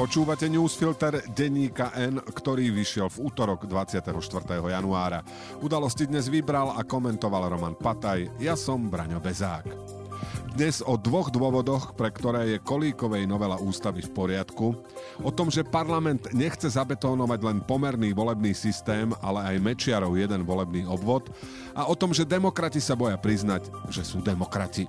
Počúvate newsfilter denníka N, ktorý vyšiel v útorok 24. januára. Udalosti dnes vybral a komentoval Roman Pataj, ja som Braňo Bezák. Dnes o dvoch dôvodoch, pre ktoré je Kolíkovej novela ústavy v poriadku, o tom, že parlament nechce zabetónovať len pomerný volebný systém, ale aj Mečiarov jeden volebný obvod a o tom, že demokrati sa boja priznať, že sú demokrati.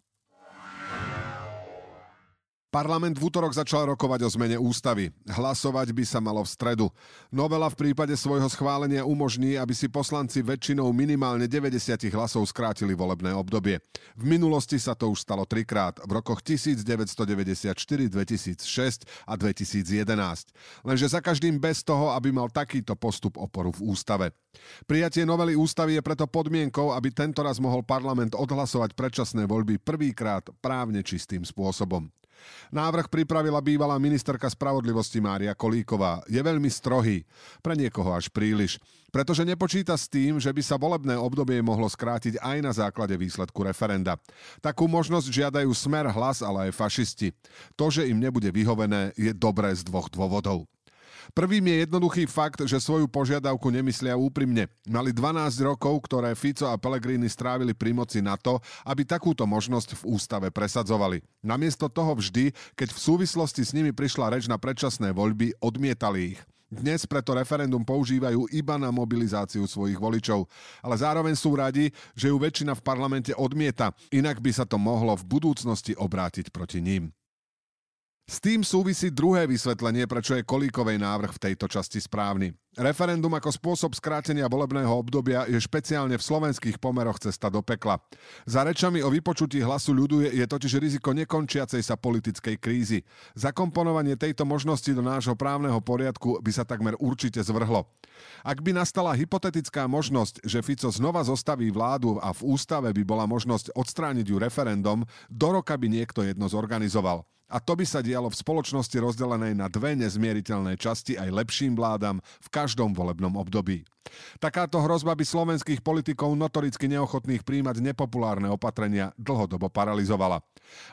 Parlament v útorok začal rokovať o zmene ústavy. Hlasovať by sa malo v stredu. Novela v prípade svojho schválenia umožní, aby si poslanci väčšinou minimálne 90 hlasov skrátili volebné obdobie. V minulosti sa to už stalo trikrát, v rokoch 1994, 2006 a 2011. Lenže za každým bez toho, aby mal takýto postup oporu v ústave. Prijatie novely ústavy je preto podmienkou, aby tento raz mohol parlament odhlasovať predčasné voľby prvýkrát právne čistým spôsobom. Návrh pripravila bývalá ministerka spravodlivosti Mária Kolíková. Je veľmi strohý, pre niekoho až príliš, pretože nepočíta s tým, že by sa volebné obdobie mohlo skrátiť aj na základe výsledku referenda. Takú možnosť žiadajú smer hlas, ale aj fašisti. To, že im nebude vyhovené, je dobré z dvoch dôvodov. Prvým je jednoduchý fakt, že svoju požiadavku nemyslia úprimne. Mali 12 rokov, ktoré Fico a Pellegrini strávili pri moci na to, aby takúto možnosť v ústave presadzovali. Namiesto toho vždy, keď v súvislosti s nimi prišla reč na predčasné voľby, odmietali ich. Dnes preto referendum používajú iba na mobilizáciu svojich voličov, ale zároveň sú radi, že ju väčšina v parlamente odmieta, inak by sa to mohlo v budúcnosti obrátiť proti ním. S tým súvisí druhé vysvetlenie, prečo je Kolíkovej návrh v tejto časti správny. Referendum ako spôsob skrátenia volebného obdobia je špeciálne v slovenských pomeroch cesta do pekla. Za rečami o vypočutí hlasu ľudu je, je totiž riziko nekončiacej sa politickej krízy. Zakomponovanie tejto možnosti do nášho právneho poriadku by sa takmer určite zvrhlo. Ak by nastala hypotetická možnosť, že Fico znova zostaví vládu a v ústave by bola možnosť odstrániť ju referendum, do roka by niekto jedno zorganizoval. A to by sa dialo v spoločnosti rozdelenej na dve nezmieriteľné časti aj lepším vládam v každom volebnom období. Takáto hrozba by slovenských politikov notoricky neochotných príjmať nepopulárne opatrenia dlhodobo paralizovala.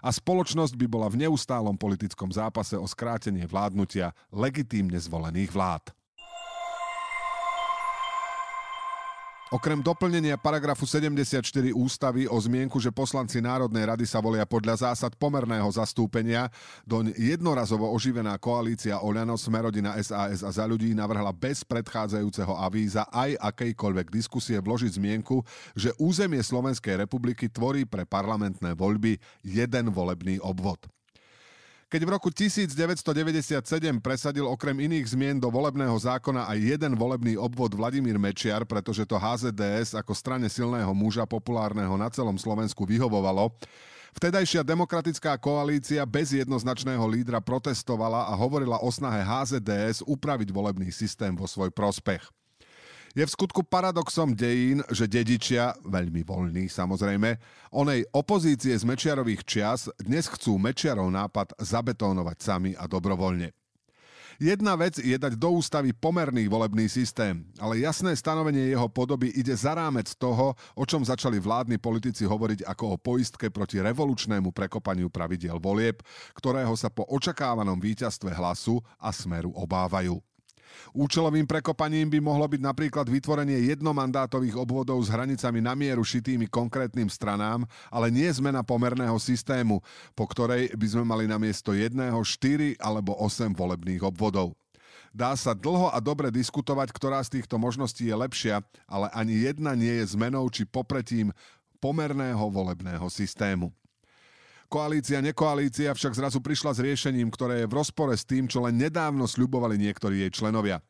A spoločnosť by bola v neustálom politickom zápase o skrátenie vládnutia legitímne zvolených vlád. Okrem doplnenia paragrafu 74 ústavy o zmienku, že poslanci Národnej rady sa volia podľa zásad pomerného zastúpenia, doň jednorazovo oživená koalícia Oľano, Smerodina SAS a za ľudí navrhla bez predchádzajúceho avíza aj akejkoľvek diskusie vložiť zmienku, že územie Slovenskej republiky tvorí pre parlamentné voľby jeden volebný obvod. Keď v roku 1997 presadil okrem iných zmien do volebného zákona aj jeden volebný obvod Vladimír Mečiar, pretože to HZDS ako strane silného muža populárneho na celom Slovensku vyhovovalo, Vtedajšia demokratická koalícia bez jednoznačného lídra protestovala a hovorila o snahe HZDS upraviť volebný systém vo svoj prospech. Je v skutku paradoxom dejín, že dedičia, veľmi voľní samozrejme, onej opozície z Mečiarových čias dnes chcú Mečiarov nápad zabetónovať sami a dobrovoľne. Jedna vec je dať do ústavy pomerný volebný systém, ale jasné stanovenie jeho podoby ide za rámec toho, o čom začali vládni politici hovoriť ako o poistke proti revolučnému prekopaniu pravidiel volieb, ktorého sa po očakávanom víťazstve hlasu a smeru obávajú. Účelovým prekopaním by mohlo byť napríklad vytvorenie jednomandátových obvodov s hranicami na mieru šitými konkrétnym stranám, ale nie zmena pomerného systému, po ktorej by sme mali namiesto jedného 4 alebo 8 volebných obvodov. Dá sa dlho a dobre diskutovať, ktorá z týchto možností je lepšia, ale ani jedna nie je zmenou či popretím pomerného volebného systému. Koalícia, nekoalícia však zrazu prišla s riešením, ktoré je v rozpore s tým, čo len nedávno sľubovali niektorí jej členovia.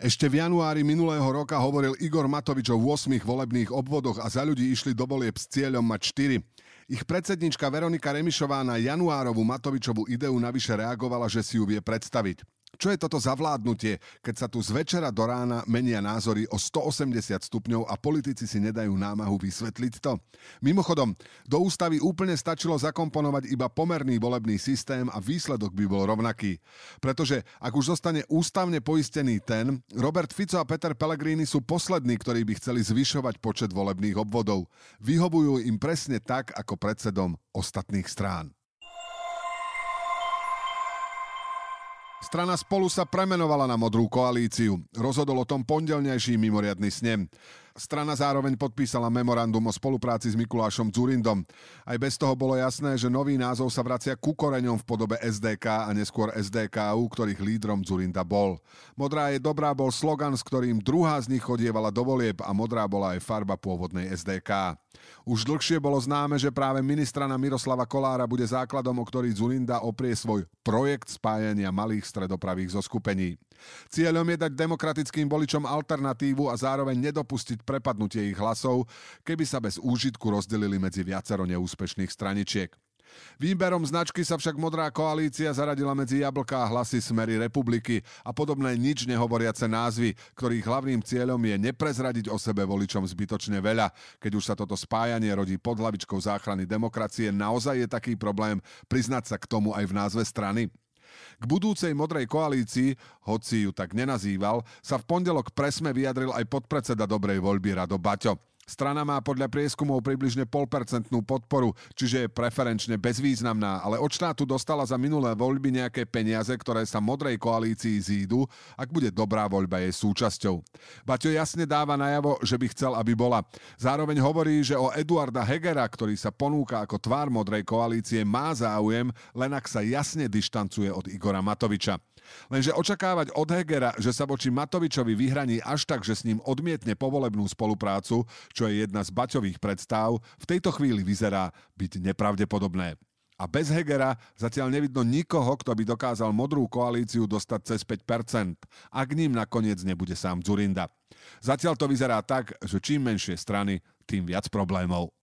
Ešte v januári minulého roka hovoril Igor Matovič o 8 volebných obvodoch a za ľudí išli do volieb s cieľom mať 4. Ich predsednička Veronika Remišová na januárovú Matovičovú ideu navyše reagovala, že si ju vie predstaviť. Čo je toto zavládnutie, keď sa tu z večera do rána menia názory o 180 stupňov a politici si nedajú námahu vysvetliť to? Mimochodom, do ústavy úplne stačilo zakomponovať iba pomerný volebný systém a výsledok by bol rovnaký. Pretože ak už zostane ústavne poistený ten, Robert Fico a Peter Pellegrini sú poslední, ktorí by chceli zvyšovať počet volebných obvodov. Vyhovujú im presne tak, ako predsedom ostatných strán. Strana spolu sa premenovala na modrú koalíciu. Rozhodol o tom pondelnejší mimoriadny snem. Strana zároveň podpísala memorandum o spolupráci s Mikulášom Zurindom. Aj bez toho bolo jasné, že nový názov sa vracia ku koreňom v podobe SDK a neskôr SDKU, ktorých lídrom Zurinda bol. Modrá je dobrá bol slogan, s ktorým druhá z nich chodievala do volieb a modrá bola aj farba pôvodnej SDK. Už dlhšie bolo známe, že práve ministrana Miroslava Kolára bude základom, o ktorý Zurinda oprie svoj projekt spájania malých stredopravých zoskupení. Cieľom je dať demokratickým voličom alternatívu a zároveň nedopustiť prepadnutie ich hlasov, keby sa bez úžitku rozdelili medzi viacero neúspešných straničiek. Výberom značky sa však modrá koalícia zaradila medzi jablká a hlasy Smery republiky a podobné nič nehovoriace názvy, ktorých hlavným cieľom je neprezradiť o sebe voličom zbytočne veľa. Keď už sa toto spájanie rodí pod hlavičkou záchrany demokracie, naozaj je taký problém priznať sa k tomu aj v názve strany? K budúcej modrej koalícii, hoci ju tak nenazýval, sa v pondelok presme vyjadril aj podpredseda dobrej voľby Rado Baťo. Strana má podľa prieskumov približne polpercentnú podporu, čiže je preferenčne bezvýznamná, ale od štátu dostala za minulé voľby nejaké peniaze, ktoré sa modrej koalícii zídu, ak bude dobrá voľba jej súčasťou. Baťo jasne dáva najavo, že by chcel, aby bola. Zároveň hovorí, že o Eduarda Hegera, ktorý sa ponúka ako tvár modrej koalície, má záujem, len ak sa jasne dištancuje od Igora Matoviča. Lenže očakávať od Hegera, že sa voči Matovičovi vyhraní až tak, že s ním odmietne povolebnú spoluprácu, čo je jedna z Baťových predstav, v tejto chvíli vyzerá byť nepravdepodobné. A bez Hegera zatiaľ nevidno nikoho, kto by dokázal modrú koalíciu dostať cez 5%, ak ním nakoniec nebude sám Zurinda. Zatiaľ to vyzerá tak, že čím menšie strany, tým viac problémov.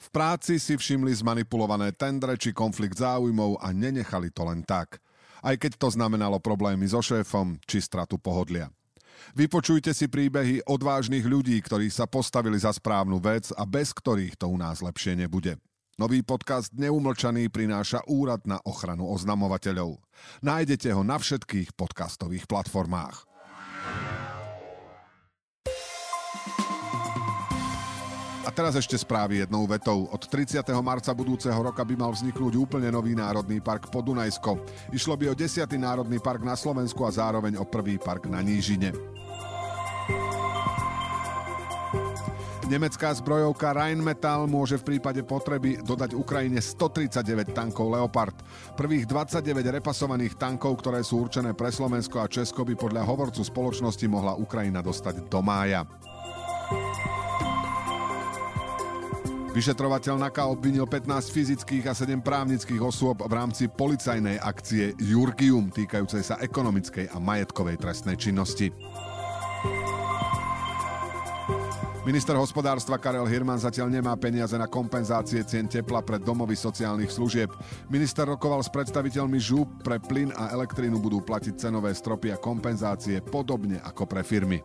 V práci si všimli zmanipulované tendre či konflikt záujmov a nenechali to len tak. Aj keď to znamenalo problémy so šéfom či stratu pohodlia. Vypočujte si príbehy odvážnych ľudí, ktorí sa postavili za správnu vec a bez ktorých to u nás lepšie nebude. Nový podcast Neumlčaný prináša Úrad na ochranu oznamovateľov. Nájdete ho na všetkých podcastových platformách. Teraz ešte správy jednou vetou. Od 30. marca budúceho roka by mal vzniknúť úplne nový národný park Podunajsko. Išlo by o 10. národný park na Slovensku a zároveň o prvý park na Nížine. Nemecká zbrojovka Rheinmetall môže v prípade potreby dodať Ukrajine 139 tankov Leopard. Prvých 29 repasovaných tankov, ktoré sú určené pre Slovensko a Česko, by podľa hovorcu spoločnosti mohla Ukrajina dostať do mája. Vyšetrovateľ NAKA obvinil 15 fyzických a 7 právnických osôb v rámci policajnej akcie Jurgium týkajúcej sa ekonomickej a majetkovej trestnej činnosti. Minister hospodárstva Karel Hirman zatiaľ nemá peniaze na kompenzácie cien tepla pre domovy sociálnych služieb. Minister rokoval s predstaviteľmi ŽUP, pre plyn a elektrínu budú platiť cenové stropy a kompenzácie podobne ako pre firmy.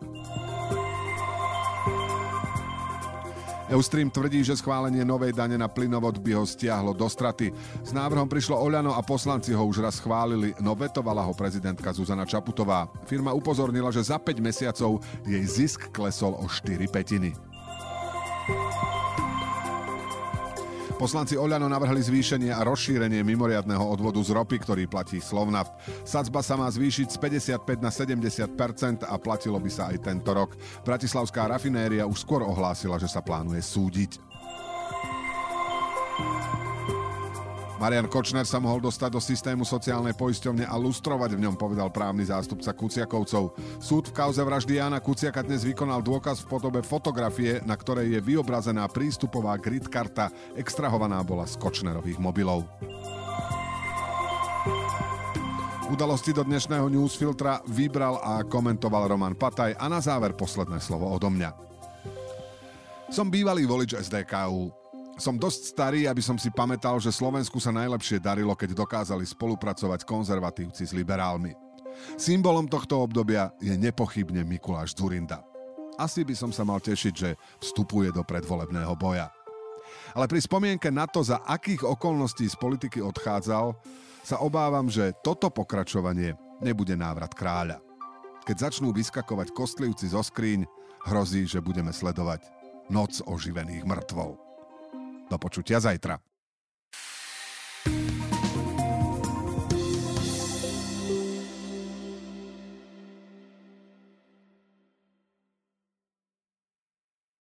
Eustream tvrdí, že schválenie novej dane na plynovod by ho stiahlo do straty. S návrhom prišlo Oľano a poslanci ho už raz schválili, no vetovala ho prezidentka Zuzana Čaputová. Firma upozornila, že za 5 mesiacov jej zisk klesol o 4 petiny. Poslanci Oľano navrhli zvýšenie a rozšírenie mimoriadného odvodu z ropy, ktorý platí Slovnaft. Sadzba sa má zvýšiť z 55 na 70% a platilo by sa aj tento rok. Bratislavská rafinéria už skôr ohlásila, že sa plánuje súdiť. Marian Kočner sa mohol dostať do systému sociálnej poisťovne a lustrovať v ňom, povedal právny zástupca Kuciakovcov. Súd v kauze vraždy Jana Kuciaka dnes vykonal dôkaz v podobe fotografie, na ktorej je vyobrazená prístupová grid extrahovaná bola z Kočnerových mobilov. Udalosti do dnešného newsfiltra vybral a komentoval Roman Pataj a na záver posledné slovo odo mňa. Som bývalý volič SDKU. Som dosť starý, aby som si pamätal, že Slovensku sa najlepšie darilo, keď dokázali spolupracovať konzervatívci s liberálmi. Symbolom tohto obdobia je nepochybne Mikuláš Zurinda. Asi by som sa mal tešiť, že vstupuje do predvolebného boja. Ale pri spomienke na to, za akých okolností z politiky odchádzal, sa obávam, že toto pokračovanie nebude návrat kráľa. Keď začnú vyskakovať kostlivci zo skríň, hrozí, že budeme sledovať noc oživených mŕtvol. Do počutia zajtra.